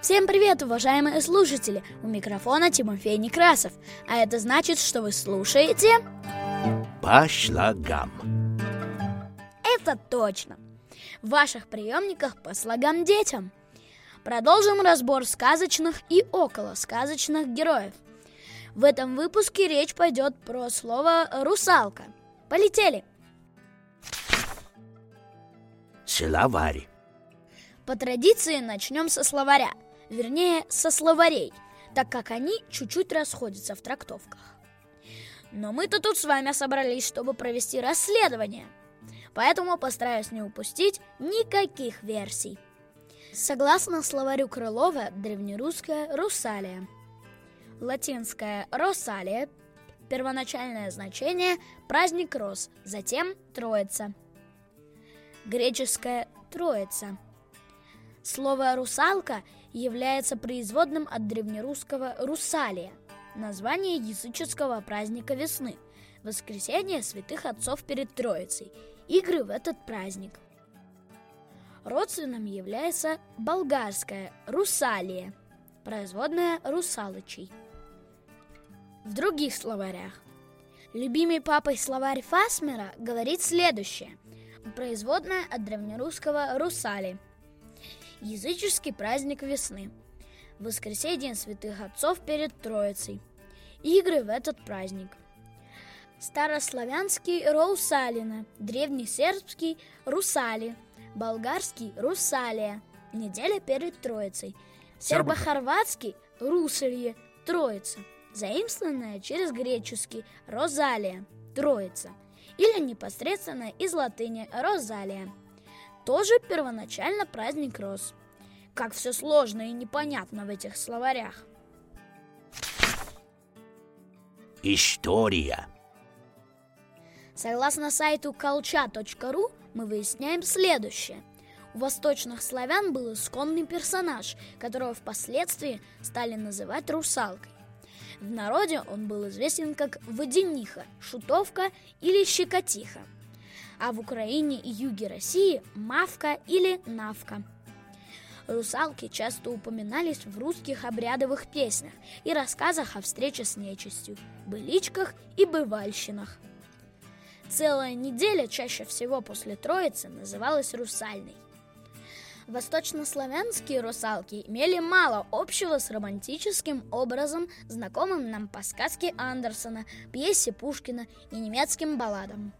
Всем привет, уважаемые слушатели! У микрофона Тимофей Некрасов. А это значит, что вы слушаете... По слогам. Это точно! В ваших приемниках по слогам детям. Продолжим разбор сказочных и околосказочных героев. В этом выпуске речь пойдет про слово «русалка». Полетели! Словарь. По традиции начнем со словаря, вернее, со словарей, так как они чуть-чуть расходятся в трактовках. Но мы-то тут с вами собрались, чтобы провести расследование, поэтому постараюсь не упустить никаких версий. Согласно словарю Крылова, древнерусская «русалия», латинская «росалия», первоначальное значение – праздник роз, затем «троица», греческая «троица», Слово «русалка» является производным от древнерусского «русалия», название языческого праздника весны, воскресенье святых отцов перед Троицей, игры в этот праздник. Родственным является болгарская «русалия», производная «русалычей». В других словарях Любимый папой словарь Фасмера говорит следующее. Производная от древнерусского «русали», языческий праздник весны, воскресенье святых отцов перед Троицей, игры в этот праздник. Старославянский Роусалина, древнесербский Русали, болгарский Русалия, неделя перед Троицей, сербо-хорватский Русалье, Троица, заимствованная через греческий Розалия, Троица, или непосредственно из латыни Розалия – тоже первоначально праздник роз. Как все сложно и непонятно в этих словарях. История. Согласно сайту колча.ру мы выясняем следующее. У восточных славян был исконный персонаж, которого впоследствии стали называть русалкой. В народе он был известен как водяниха, шутовка или щекотиха – а в Украине и юге России – мавка или навка. Русалки часто упоминались в русских обрядовых песнях и рассказах о встрече с нечистью, быличках и бывальщинах. Целая неделя, чаще всего после Троицы, называлась русальной. Восточнославянские русалки имели мало общего с романтическим образом, знакомым нам по сказке Андерсона, пьесе Пушкина и немецким балладам.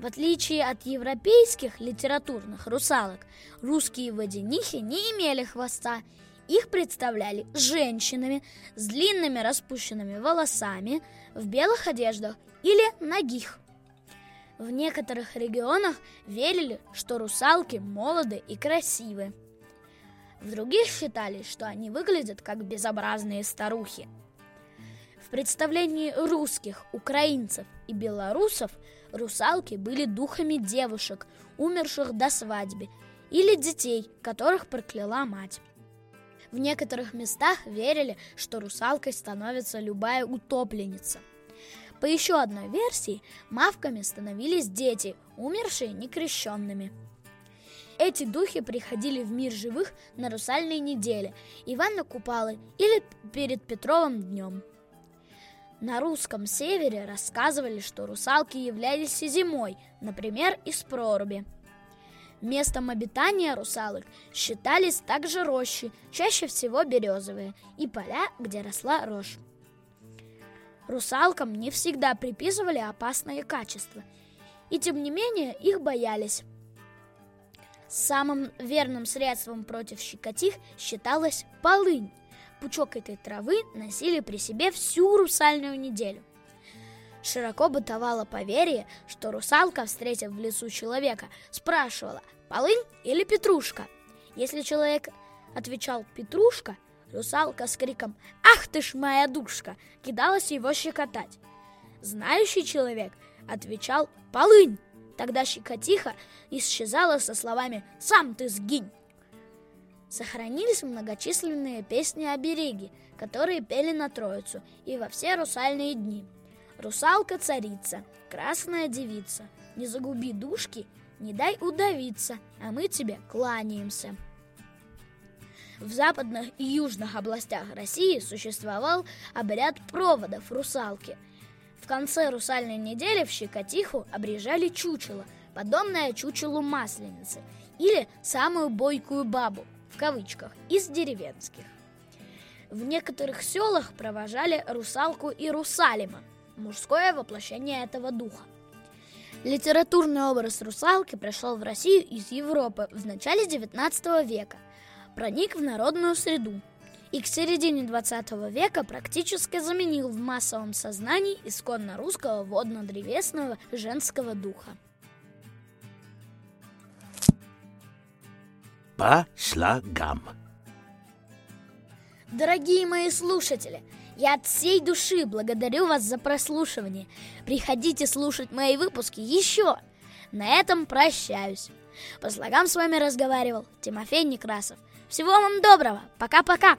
В отличие от европейских литературных русалок, русские водянихи не имели хвоста. Их представляли женщинами с длинными распущенными волосами, в белых одеждах или ногих. В некоторых регионах верили, что русалки молоды и красивы. В других считали, что они выглядят как безобразные старухи. В представлении русских, украинцев и белорусов – русалки были духами девушек, умерших до свадьбы, или детей, которых прокляла мать. В некоторых местах верили, что русалкой становится любая утопленница. По еще одной версии, мавками становились дети, умершие некрещенными. Эти духи приходили в мир живых на русальной неделе, Ивана Купалы или перед Петровым днем – на русском севере рассказывали, что русалки являлись и зимой, например, из проруби. Местом обитания русалок считались также рощи, чаще всего березовые, и поля, где росла рожь. Русалкам не всегда приписывали опасные качества, и тем не менее их боялись. Самым верным средством против щекотих считалась полынь, пучок этой травы носили при себе всю русальную неделю. Широко бытовало поверье, что русалка, встретив в лесу человека, спрашивала, полынь или петрушка. Если человек отвечал «петрушка», русалка с криком «Ах ты ж моя душка!» кидалась его щекотать. Знающий человек отвечал «полынь», тогда щекотиха исчезала со словами «сам ты сгинь». Сохранились многочисленные песни-обереги, которые пели на Троицу и во все русальные дни. «Русалка-царица», «Красная девица», «Не загуби душки», «Не дай удавиться», а мы тебе кланяемся. В западных и южных областях России существовал обряд проводов русалки. В конце русальной недели в Щекотиху обрежали чучело, подобное чучелу масленицы, или самую бойкую бабу, в кавычках, из деревенских. В некоторых селах провожали русалку и русалима, мужское воплощение этого духа. Литературный образ русалки пришел в Россию из Европы в начале XIX века, проник в народную среду и к середине XX века практически заменил в массовом сознании исконно русского водно-древесного женского духа. По слогам. Дорогие мои слушатели, я от всей души благодарю вас за прослушивание. Приходите слушать мои выпуски еще. На этом прощаюсь. По слогам с вами разговаривал Тимофей Некрасов. Всего вам доброго. Пока-пока.